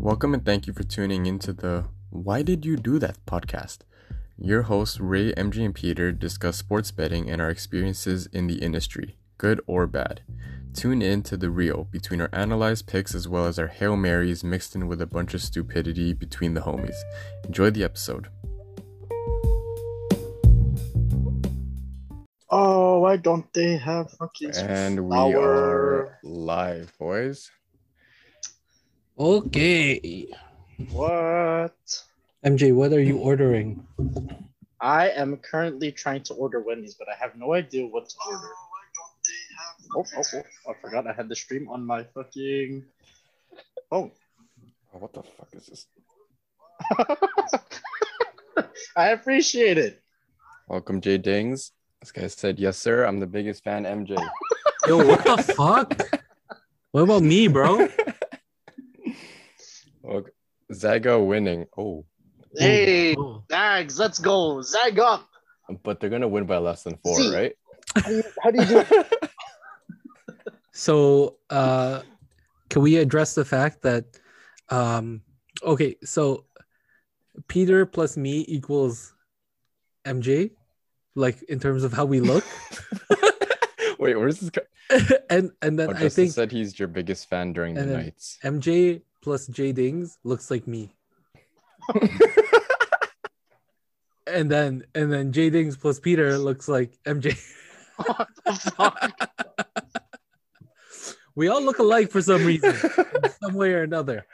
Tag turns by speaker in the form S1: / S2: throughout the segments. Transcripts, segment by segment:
S1: Welcome and thank you for tuning into the Why Did You Do That podcast. Your hosts, Ray, MJ, and Peter, discuss sports betting and our experiences in the industry, good or bad. Tune in to the real between our analyzed picks as well as our Hail Marys mixed in with a bunch of stupidity between the homies. Enjoy the episode.
S2: Oh, why don't they have fucking
S1: And we
S2: flour?
S1: are live, boys.
S3: Okay.
S2: What?
S3: MJ, what are you ordering?
S2: I am currently trying to order Wendy's, but I have no idea what to order. Oh, oh, oh, oh, I forgot I had the stream on my fucking phone.
S1: Oh, what the fuck is this?
S2: I appreciate it.
S1: Welcome, Jay Dings. This guy said, Yes, sir. I'm the biggest fan, MJ.
S3: Yo, what the fuck? What about me, bro?
S1: Well, Zaga winning. Oh,
S2: Hey,
S3: Oh.
S2: Zags, let's go. Zag up.
S1: but they're gonna win by less than four,
S2: See.
S1: right?
S2: How do you, how do, you do it?
S3: So, uh, can we address the fact that, um, okay, so Peter plus me equals MJ, like in terms of how we look,
S1: Wait, where's this guy?
S3: and and then
S1: Oh,
S3: I think
S1: said he's your biggest fan during the nights.
S3: MJ plus J Dings looks like me, and then and then J Dings plus Peter looks like MJ.
S2: What?
S3: We all look alike for some reason, some way or another.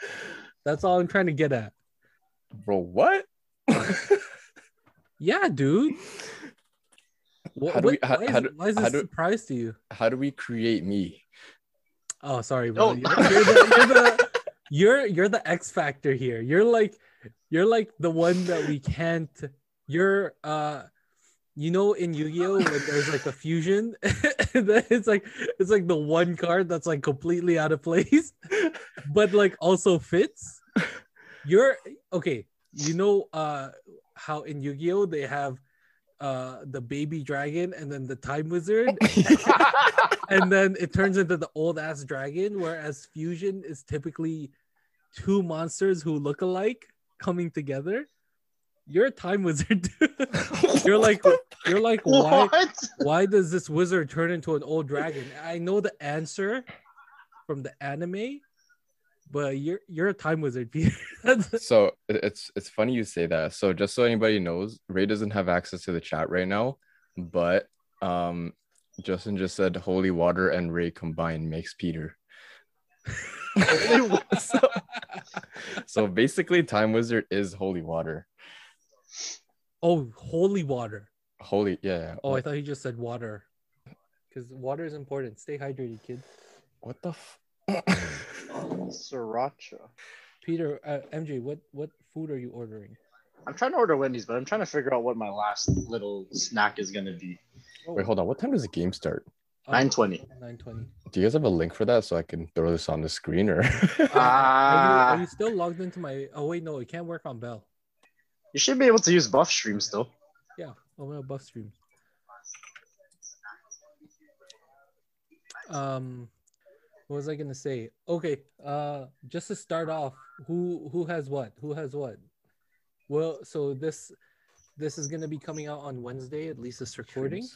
S3: That's all I'm trying to get at.
S1: Bro, what?
S3: Yeah, dude. Wha-
S1: How do we-
S3: what-
S1: how-
S3: why, is,
S1: how do-
S3: why is this
S1: do-
S3: a surprise to you?
S1: How do we create me?
S3: Oh, sorry, bro. You're, you're the, you're the you're you're the X factor here. You're like you're like the one that we can't. You're uh, you know, in Yu-Gi-Oh, when there's like a fusion, it's like it's like the one card that's like completely out of place, but like also fits. You're okay. You know uh how in Yu-Gi-Oh they have uh the baby dragon and then the time wizard. And then it turns into the old ass dragon whereas fusion is typically two monsters who look alike coming together. You're a time wizard you're like you're like why
S2: what?
S3: why does this wizard turn into an old dragon? I know the answer from the anime but you're you're a time wizard Peter.
S1: So it's it's funny you say that. So just so anybody knows, Ray doesn't have access to the chat right now, but um Justin just said holy water and Ray combined makes Peter. So, so basically Time Wizard is holy water.
S3: oh holy water
S1: Holy yeah.
S3: oh i thought he just said water because water is important stay hydrated kid
S1: what the f-
S2: Sriracha.
S3: peter uh, mj what what food are you ordering
S2: I'm trying to order Wendy's, but I'm trying to figure out what my last little snack is gonna be.
S1: Wait, hold on. What time does the game start?
S3: Oh,
S2: 920.
S3: 920
S1: Do you guys have a link for that so I can throw this on the screen or
S3: Are you,
S2: Ah,
S3: are you still logged into my? Oh wait, no, it can't work on Bell.
S2: you should be able to use buff stream still.
S3: Yeah, I'm gonna buff stream. Um, what was I gonna say? Okay, uh, just to start off, who who has what? Who has what? Well, so this this is gonna be coming out on Wednesday, at least this recording.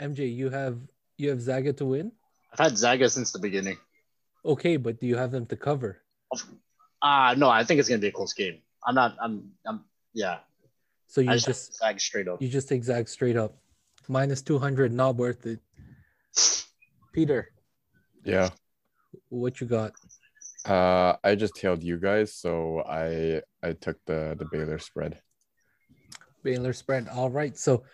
S3: MJ, you have you have Zaga to win.
S2: I've had Zaga since the beginning.
S3: Okay, but do you have them to cover?
S2: Ah, no, I think it's gonna be a close game. I'm not. I'm. I'm. Yeah.
S3: So you
S2: I
S3: just,
S2: just, Zag straight up.
S3: you just take Zag straight up, minus two hundred, not worth it. Peter,
S1: yeah.
S3: what you got?
S1: Uh I just tailed you guys, so I I took the the Baylor spread.
S3: Baylor spread. All right. So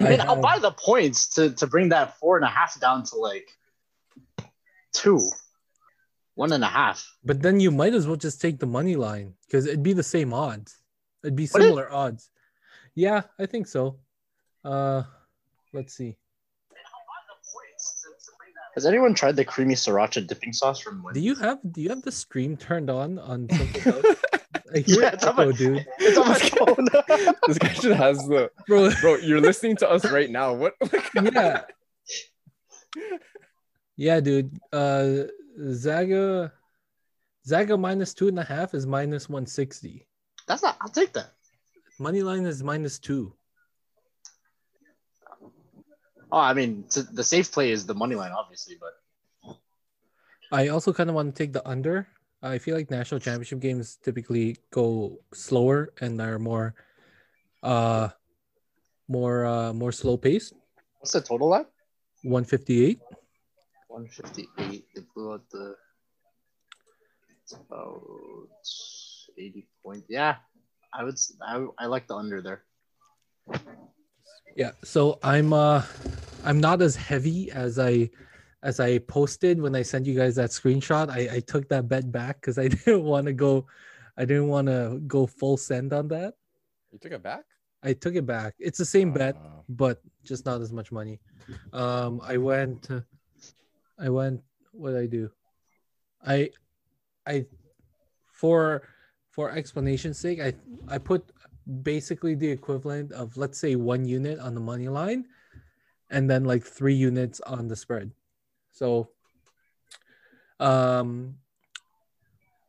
S2: I mean, I'll buy the points to to bring that four and a half down to like two, one and a half.
S3: but then you might as well just take the money line because it'd be the same odds. It'd be
S2: Would it?
S3: similar odds. Yeah, I think so. Uh let's see.
S2: Has anyone tried the creamy sriracha dipping sauce from
S3: Do you have do you have the stream turned on on something else?
S2: Yeah, it's on my-
S3: dude.
S2: It's on my phone.
S1: this guy just has the
S3: Bro,
S1: bro. You're listening to us right now. What?
S3: yeah. Yeah, dude. Uh Zaga Zaga minus two and a half is minus 160.
S2: That's not. I'll take that.
S3: Money line is minus two.
S2: Oh, I mean, the safe play is the money line, obviously, but
S3: I also kind of want to take the under. I feel like national championship games typically go slower and are more, uh, more uh more slow paced.
S2: what's the total line?
S3: 158.
S2: 158. They blew out the. It's about 80 points. Yeah, I would. I, I like the under there.
S3: Yeah. So I'm uh I'm not as heavy as I as I posted when I sent you guys that screenshot. I, I took that bet back because I didn't want to go I didn't want to go full send on that.
S1: You took it back?
S3: I took it back. It's the same bet, but just not as much money. Um I went I went what did I do? I I for for explanation's sake, I I put basically the equivalent of let's say one unit on the money line and then like three units on the spread. So um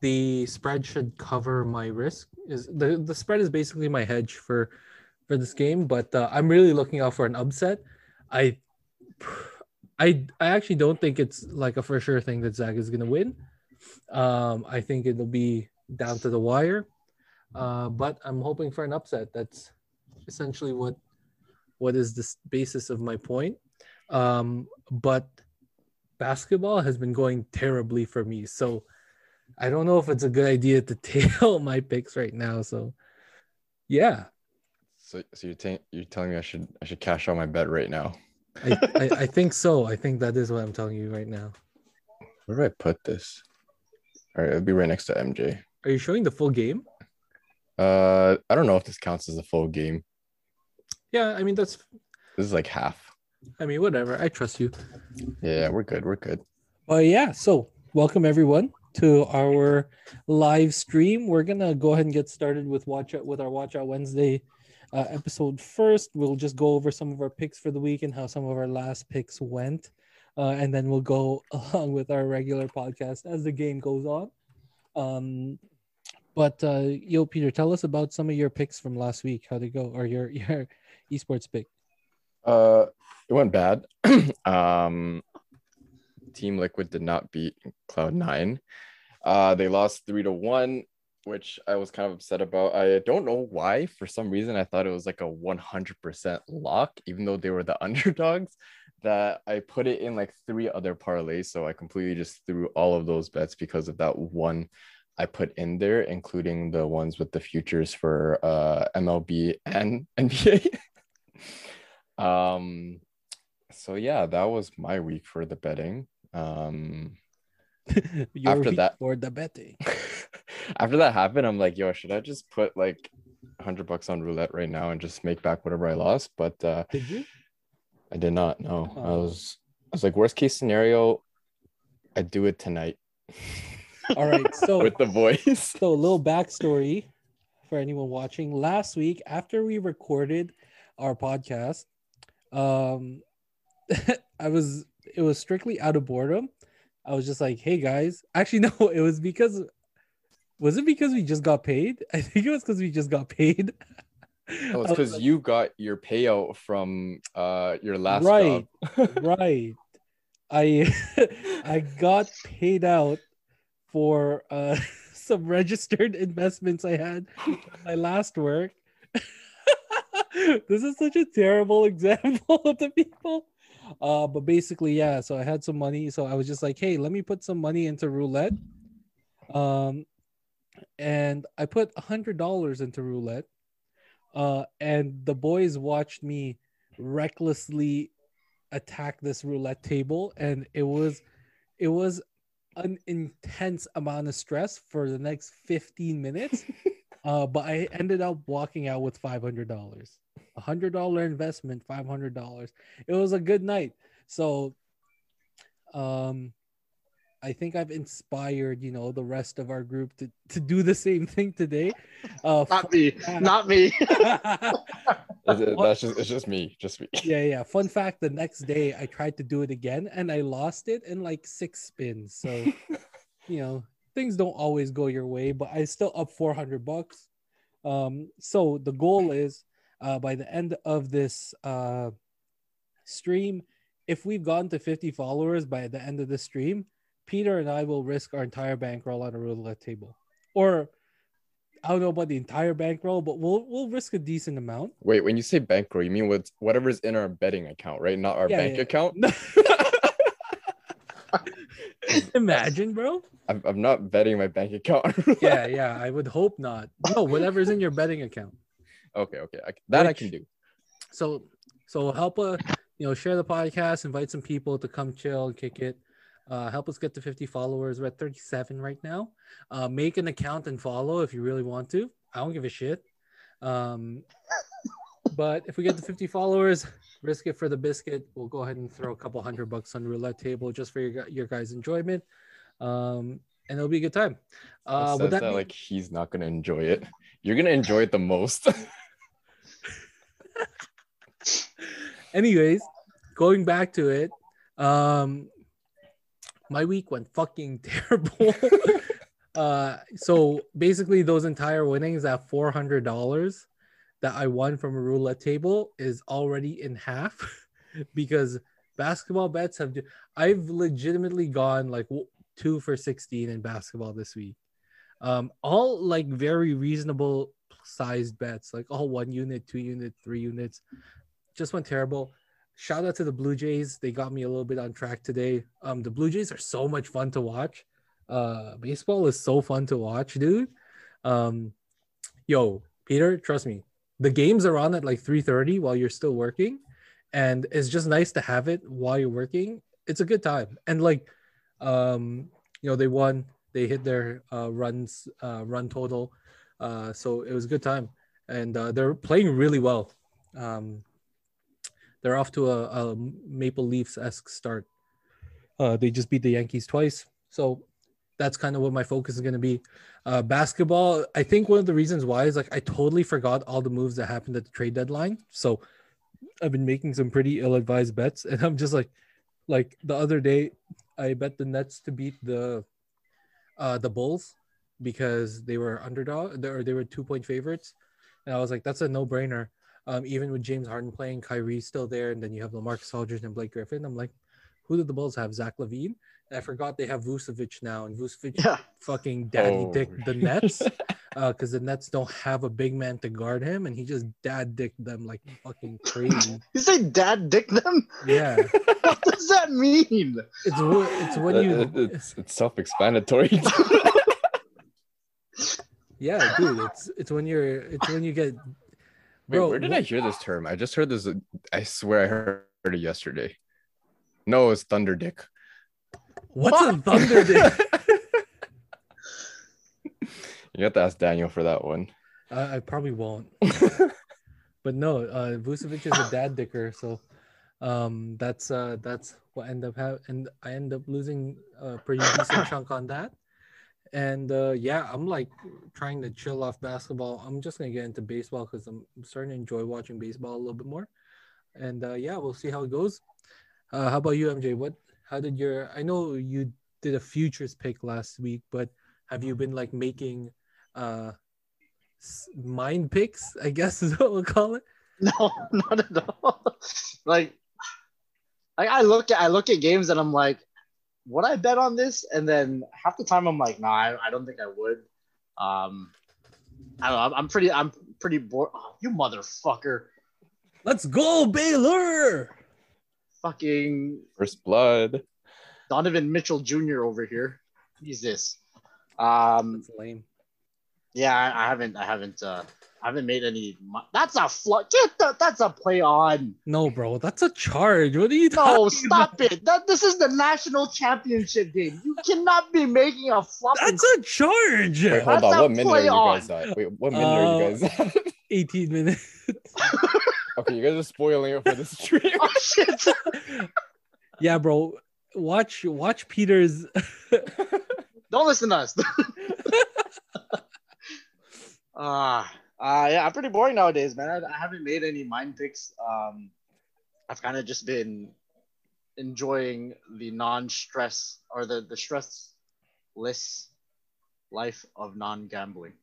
S3: the spread should cover my risk is the, the spread is basically my hedge for for this game but uh, i'm really looking out for an upset. I i i actually don't think it's like a for sure thing that zag is going to win. Um i think it'll be down to the wire uh but i'm hoping for an upset that's essentially what what is the basis of my point um but basketball has been going terribly for me so I don't know if it's a good idea to tail my picks right now. So, yeah,
S1: so, so you're, ta- you're telling me I should I should cash out my bet right now.
S3: I, I, I think so. I think that is what I'm telling you right now.
S1: Where do I put this? All right, it'll be right next to MJ.
S3: Are you showing the full game?
S1: Uh, I don't know if this counts as a full game.
S3: Yeah, I mean that's.
S1: This is like half.
S3: I mean, whatever. I trust you.
S1: Yeah, we're good. We're good.
S3: But yeah, so welcome everyone to our live stream. We're gonna go ahead and get started with watch out with our Watch Out Wednesday uh, episode first. We'll just go over some of our picks for the week and how some of our last picks went, uh, and then we'll go along with our regular podcast as the game goes on. Um, but uh, yo, Peter, tell us about some of your picks from last week. How'd it go, or your your esports pick?
S1: Uh, it went bad. um, Team Liquid did not beat Cloud Nine. Uh, they lost three to one, which I was kind of upset about. I don't know why. For some reason, I thought it was like a one hundred percent lock, even though they were the underdogs. That I put it in like three other parlays, so I completely just threw all of those bets because of that one I put in there, including the ones with the futures for uh, MLB and NBA. um, so yeah, that was my week for the betting. Um, After that-
S3: for the betting.
S1: after that happened, I'm like, yo, should I just put like hundred bucks on roulette right now and just make back whatever I lost? But uh,
S3: Did you?
S1: I did not. No, I
S3: Oh.
S1: was, I was like, worst case scenario, I do it tonight
S3: All right, so
S1: with the voice.
S3: So a little backstory for anyone watching. Last week, after we recorded our podcast, um, I was it was strictly out of boredom. I was just like, "Hey guys," actually no, it was because was it because we just got paid? I think it was because we just got paid.
S1: Oh, it's because
S3: like,
S1: you got your payout from uh your last
S3: Right. right. I I got paid out for uh some registered investments I had in my last work. this is such a terrible example of the people. Uh but basically yeah, so I had some money so I was just like, "Hey, let me put some money into roulette." Um and I put a hundred dollars into roulette. Uh and the boys watched me recklessly attack this roulette table and it was it was an intense amount of stress for the next 15 minutes uh but i ended up walking out with $500 a hundred dollar investment $500 it was a good night. So um i think i've inspired you know the rest of our group to to do the same thing today uh
S2: Not me. Not me.
S1: It- That's just it's just me, just me.
S3: yeah yeah fun fact the next day i tried to do it again and i lost it in like six spins so you know things don't always go your way, but I still up 400 bucks. Um, so the goal is uh, by the end of this uh, stream, if we've gotten to 50 followers by the end of the stream, Peter and I will risk our entire bankroll on a roulette table. Or I don't know about the entire bankroll, but we'll we'll risk a decent amount.
S1: Wait, when you say bankroll, you mean what whatever's in our betting account, right? Not our
S3: Yeah,
S1: bank
S3: yeah.
S1: account.
S3: Imagine, bro.
S1: I'm, I'm not betting my bank account.
S3: Yeah, yeah. I would hope not. No, whatever's in your betting account.
S1: Okay, okay. I, that I can do.
S3: So so help uh you know share the podcast, invite some people to come chill and kick it. Uh, help us get to 50 followers. We're at 37 right now. Uh, make an account and follow if you really want to. I don't give a shit. Um, but if we get to 50 followers, risk it for the biscuit. We'll go ahead and throw a couple hundred bucks on the roulette table just for your, your guys' enjoyment. Um, and it'll be a good time. Uh,
S1: says that,
S3: that, being-
S1: like he's not gonna enjoy it. You're gonna enjoy it the most.
S3: anyways going back to it um my week went fucking terrible uh so basically those entire winnings at $400 that i won from a roulette table is already in half because basketball bets have i've legitimately gone like two for 16 in basketball this week um all like very reasonable sized bets like all one unit two unit three units just went terrible. Shout out to the Blue Jays. They got me a little bit on track today. Um, the Blue Jays are so much fun to watch. Uh, baseball is so fun to watch, dude. Um, yo, Peter, trust me, the games are on at like 3:30 while you're still working, and it's just nice to have it while you're working. It's a good time, and like, um, you know, they won. They hit their uh, runs, uh, run total, uh, so it was a good time, and uh, they're playing really well. Um, they're off to a, a Maple Leafs esque start. Uh, they just beat the Yankees twice, so that's kind of what my focus is going to be. Uh, basketball, I think one of the reasons why is like I totally forgot all the moves that happened at the trade deadline. So I've been making some pretty ill-advised bets, and I'm just like, like the other day, I bet the Nets to beat the uh, the Bulls because they were underdog or they were two point favorites, and I was like, that's a no brainer. Um, even with James Harden playing, Kyrie still there, and then you have Lamarcus Aldridge and Blake Griffin. I'm like, who did the Bulls have? Zach LaVine. And I forgot they have Vucevic now, and Vucevic
S2: Yeah.
S3: fucking daddy
S1: Oh.
S3: dick the Nets because the Nets don't have a big man to guard him, and he just dad dick them like fucking crazy.
S2: You say dad dick them?
S3: Yeah,
S2: What does that mean?
S3: it's wh- it's when
S1: That-
S3: you
S1: it's, it's self-explanatory.
S3: yeah, dude. It's it's when you're it's when you get
S1: Wait,
S3: Bro,
S1: where did
S3: wh-
S1: I hear this term? I just heard this. I swear I heard it yesterday. No, it's Thunder Dick.
S3: what's a thunder dick.
S1: You have to ask Daniel for that one.
S3: I, I probably won't. but no, uh, Vucevic is a dad dicker, so um, that's uh, that's what end up have, and I end up losing a pretty decent chunk on that. And uh, yeah, I'm like trying to chill off basketball. I'm just gonna get into baseball because I'm starting to enjoy watching baseball a little bit more. And uh, yeah, we'll see how it goes. Uh, how about you, MJ? What? How did your? I know you did a futures pick last week, but have you been like making uh mind picks? I guess is what we'll call it.
S2: No, not at all. like, like I look at I look at games and I'm like, would I bet on this? And then half the time I'm like, nah, I, I don't think I would. Um, I don't know. I'm, I'm pretty I'm pretty bored. Oh, you motherfucker!
S3: Let's go, Baylor!
S2: Fucking
S1: First blood.
S2: Donovan Mitchell Jr. over here. He's this. Um,
S3: That's lame.
S2: yeah, I, I haven't I haven't uh I haven't made any. mo- That's a flush. Get the, that's a play on.
S3: No, bro, that's a charge. What are you
S2: No,
S3: talking
S2: stop it. That this is the national championship game. You cannot be making a flop.
S3: That's a charge.
S1: Wait, hold
S2: That's
S1: on. What minute are
S2: play
S1: you
S2: on.
S1: guys at? Wait, what minute are you
S3: Uh,
S1: guys at?
S3: 18 minutes.
S1: okay, you guys are spoiling it for the stream.
S2: oh shit.
S3: yeah, bro. Watch watch Peter's
S2: Don't listen to us. Ah, uh, yeah, I'm pretty boring nowadays, man. I, I haven't made any mind picks. Um, I've kind of just been enjoying the non-stress or the the stressless life of non-gambling.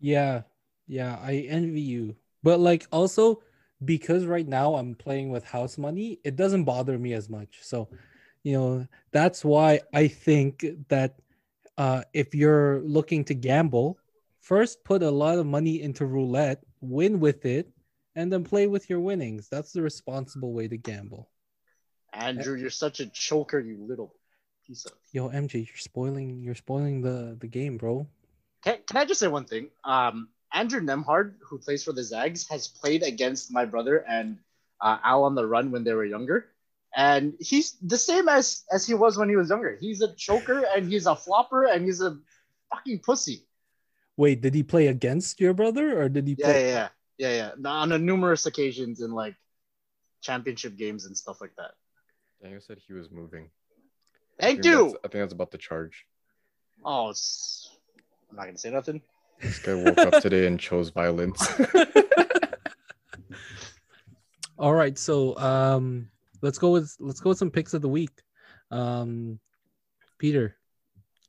S3: Yeah, yeah, I envy you. But like also because right now I'm playing with house money, it doesn't bother me as much. So, you know, that's why I think that uh, if you're looking to gamble, first put a lot of money into roulette, win with it, and then play with your winnings. That's the responsible way to gamble.
S2: Andrew, you're such a choker, you little piece of.
S3: Yo, MJ, you're spoiling you're spoiling the the game, bro.
S2: Can, can I just say one thing? Um, Andrew Nembhard, who plays for the Zags, has played against my brother and uh, Al on the run when they were younger, and he's the same as as he was when he was younger. He's a choker and he's a flopper and he's a fucking pussy.
S3: Wait, did he play against your brother or did he
S2: Yeah,
S3: play?
S2: yeah, yeah, yeah, yeah. On a numerous occasions in like championship games and stuff like that.
S1: Daniel said he was moving.
S2: Thank
S1: think
S2: you.
S1: I think that's about the charge.
S2: Oh, it's, I'm not gonna say nothing.
S1: This guy woke up today and chose violence.
S3: All right, so um, let's go with let's go with some picks of the week. Um, Peter,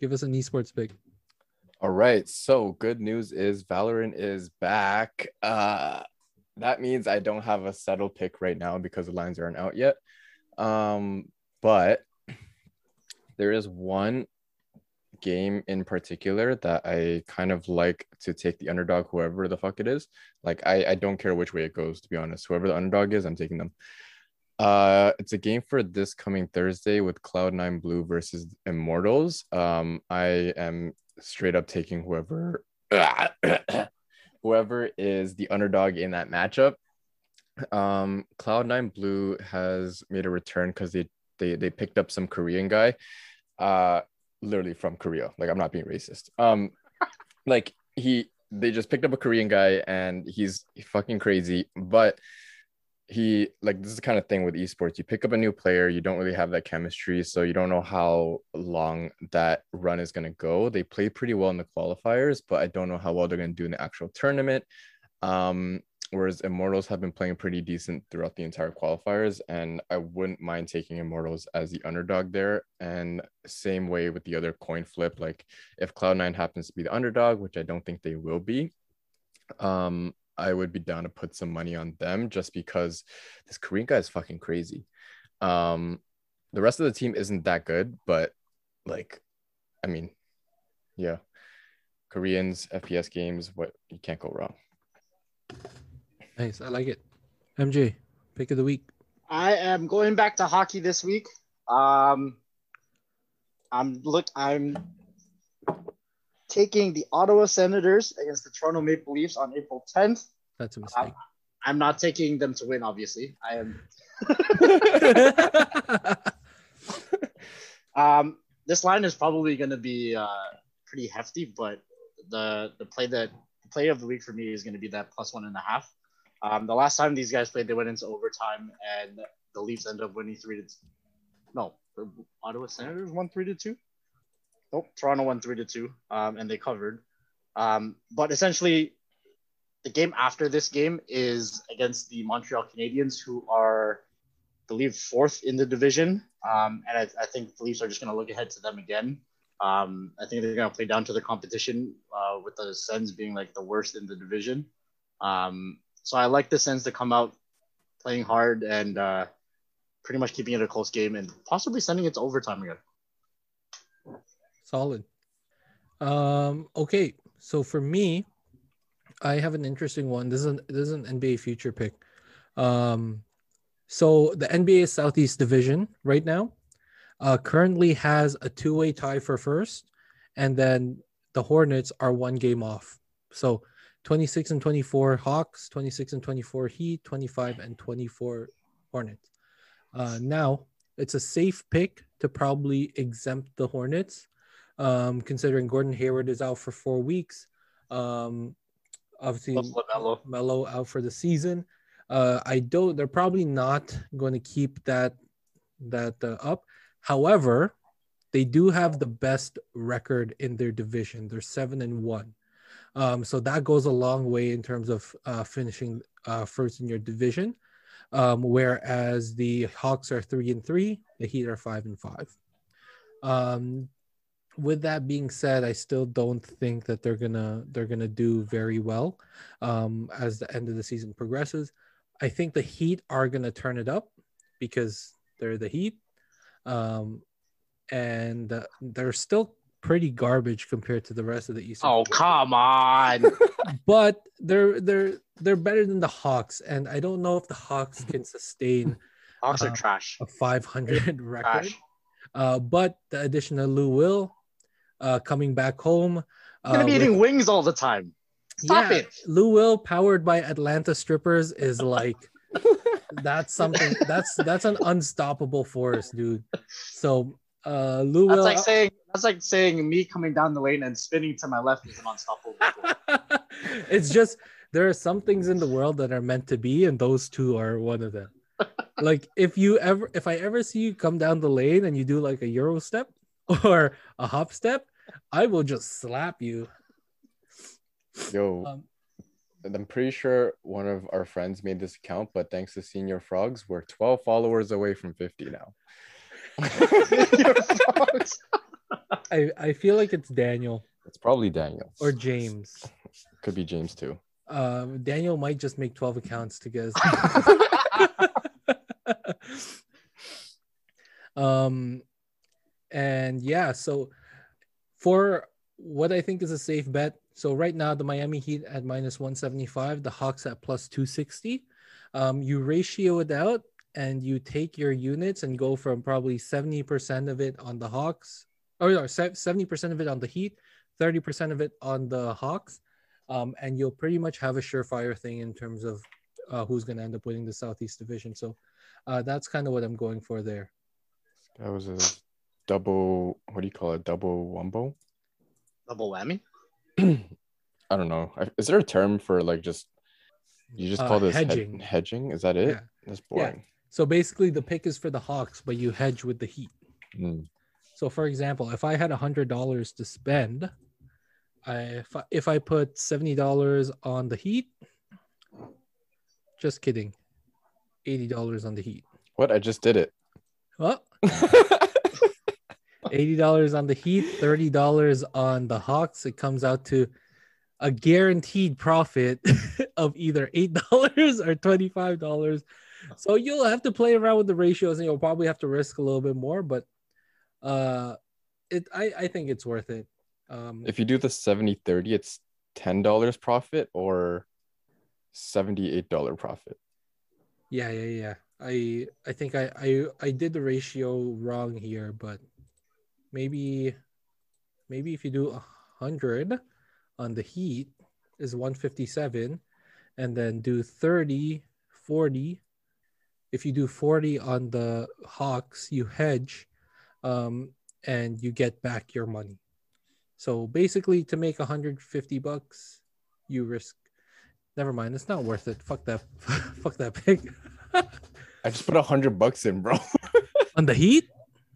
S3: give us an esports pick.
S1: All right. So good news is Valorant is back. Uh that means I don't have a settled pick right now because the lines aren't out yet. Um, but there is one game in particular that I kind of like to take the underdog, whoever the fuck it is. Like I, I don't care which way it goes, to be honest. Whoever the underdog is, I'm taking them. Uh, it's a game for this coming Thursday with Cloud9 Blue versus Immortals. Um, I am straight up taking whoever whoever is the underdog in that matchup. Um, Cloud9 Blue has made a return because they, they they picked up some Korean guy, uh, literally from Korea. Like I'm not being racist. Um, like he they just picked up a Korean guy and he's fucking crazy, but he like this is the kind of thing with esports you pick up a new player you don't really have that chemistry so you don't know how long that run is going to go. They played pretty well in the qualifiers but i don't know how well they're going to do in the actual tournament um whereas immortals have been playing pretty decent throughout the entire qualifiers and i wouldn't mind taking immortals as the underdog there and same way with the other coin flip like if cloud9 happens to be the underdog which i don't think they will be um I would be down to put some money on them just because this Korean guy is fucking crazy. Um, the rest of the team isn't that good, but like, I mean, yeah, Koreans, FPS games, what you can't go wrong.
S3: Nice, I like it. MJ, pick of the week.
S2: I am going back to hockey this week. Um, I'm look. I'm taking the Ottawa Senators against the Toronto Maple Leafs on April 10th.
S3: That's a mistake.
S2: I'm not taking them to win, obviously. I am. Um, this line is probably going to be uh, pretty hefty, but the the play that the play of the week for me is going to be that plus one and a half. Um, the last time these guys played, they went into overtime, and the Leafs ended up winning three to. No, the Ottawa Senators won three to two. Nope, Toronto won three to two, um, and they covered. Um, but essentially, the game after this game is against the Montreal Canadiens, who are, I believe, fourth in the division. Um, and I, I think the Leafs are just going to look ahead to them again. Um, I think they're going to play down to the competition, uh, with the Sens being like the worst in the division. Um, so I like the Sens to come out playing hard and uh, pretty much keeping it a close game and possibly sending it to overtime again.
S3: Solid. Um, okay, so for me, I have an interesting one. This is an this is an NBA future pick. Um, so the NBA Southeast Division right now, uh, currently has a two-way tie for first, and then the Hornets are one game off. So 26 and 24 Hawks, 26 and 24 Heat, 25 and 24 Hornets. Uh, now it's a safe pick to probably exempt the Hornets, um, considering Gordon Hayward is out for four weeks. Um, obviously. Melo out for the season. Uh, I don't. They're probably not going to keep that that uh, up. However, they do have the best record in their division. They're seven and one. Um, so that goes a long way in terms of uh, finishing uh, first in your division. Um, whereas the Hawks are three and three, the Heat are five and five. Um, with that being said, I still don't think that they're gonna they're gonna do very well um, as the end of the season progresses. I think the Heat are gonna turn it up because they're the Heat, um, and uh, they're still pretty garbage compared to the rest of the East.
S2: Oh come on!
S3: but they're they're they're better than the Hawks, and I don't know if the Hawks can sustain
S2: Hawks are
S3: Uh,
S2: trash.
S3: a 500 record.
S2: Trash.
S3: Uh, but the addition of Lou Will uh, coming back home.
S2: I'm gonna
S3: uh,
S2: be
S3: with-
S2: eating wings all the time. Stop
S3: Yeah,
S2: it.
S3: Lou Will powered by Atlanta strippers is like that's something that's that's an unstoppable force, dude. So uh Lou
S2: That's
S3: Will
S2: like saying that's like saying me coming down the lane and spinning to my left is an unstoppable.
S3: it's just there are some things in the world that are meant to be, and those two are one of them. like if you ever if I ever see you come down the lane and you do like a Euro step or a hop step, I will just slap you.
S1: Yo,
S3: Um,
S1: I'm pretty sure one of our friends made this account, but thanks to Senior Frogs, we're 12 followers away from 50 now.
S2: Frogs.
S3: I, I feel like it's Daniel
S1: It's probably Daniel.
S3: or James.
S1: Could be James too.
S3: Uh, Daniel might just make 12 accounts to get us. um, and yeah, so for what I think is a safe bet. So right now, the Miami Heat at minus 175, the Hawks at plus 260. Um, you ratio it out and you take your units and go from probably 70% of it on the Hawks, or no, 70% of it on the Heat, 30% of it on the Hawks. Um, and you'll pretty much have a surefire thing in terms of uh, who's going to end up winning the Southeast Division. So uh, that's kind of what I'm going for there.
S1: That was a double, what do you call it? Double wumbo?
S2: Double whammy.
S1: I don't know. Is there a term for like just, you just
S3: Uh,
S1: call this head-
S3: hedging.
S1: hedging? Is that it?
S3: Yeah.
S1: That's boring.
S3: So basically, the pick is for the Hawks, but you hedge with the Heat.
S1: Mm.
S3: So, for example, if I had a hundred dollars to spend, I if, I if I put seventy dollars on the Heat, just kidding, eighty dollars on the Heat.
S1: What? I just did it.
S3: Well, eighty dollars on the Heat, thirty dollars on the Hawks. It comes out to a guaranteed profit of either eight dollars or twenty-five dollars. So you'll have to play around with the ratios, and you'll probably have to risk a little bit more. But uh, it I I think it's worth it. Um,
S1: if you do the 70 30, it's $10 profit or $78 profit.
S3: Yeah, yeah, yeah. I I think I I I did the ratio wrong here, but maybe maybe if you do a hundred on the heat is 157 and then do 30 40 if you do 40 on the hawks you hedge um, and you get back your money so basically to make 150 bucks you risk never mind it's not worth it fuck that fuck that pick
S1: I just put a hundred bucks in, bro.
S3: on the heat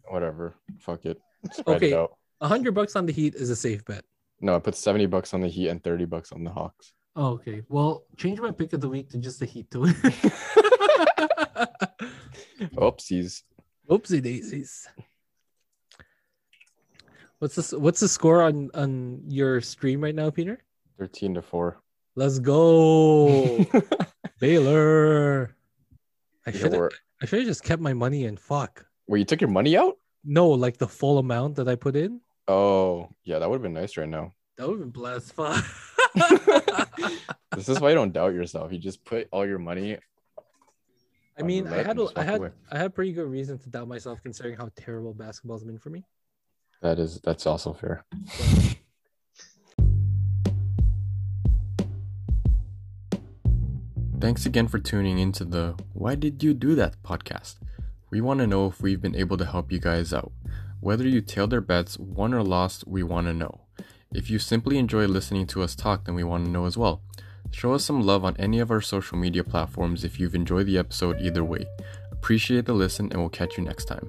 S1: Whatever. Fuck it. Spread
S3: Okay. 100 bucks on the heat is a safe bet
S1: No, I put 70 bucks on the Heat and 30 bucks on the Hawks.
S3: oh, okay well change my pick of the week to just the heat to it
S1: Oopsies.
S3: Oopsie daisies. What's this? What's the score on on your stream right now, Peter?
S1: 13 to 4.
S3: Let's go, Baylor. I should I should have just kept my money in. Fuck.
S1: Wait, you took your money out?
S3: No, like the full amount that I put in.
S1: Oh, yeah, that would have been nice right now.
S3: That would have been blessed. Fuck.
S1: This is why you don't doubt yourself. You just put all your money.
S3: I mean, I had
S1: and
S3: a,
S1: just
S3: I had
S1: away.
S3: I had pretty good reason to doubt myself considering how terrible basketball's been for me.
S1: That is that's also fair. Thanks again for tuning into the Why Did You Do That podcast. We want to know if we've been able to help you guys out. Whether you tailed our bets, won or lost, we want to know. If you simply enjoy listening to us talk, then we want to know as well. Show us some love on any of our social media platforms if you've enjoyed the episode either way. Appreciate the listen, and we'll catch you next time.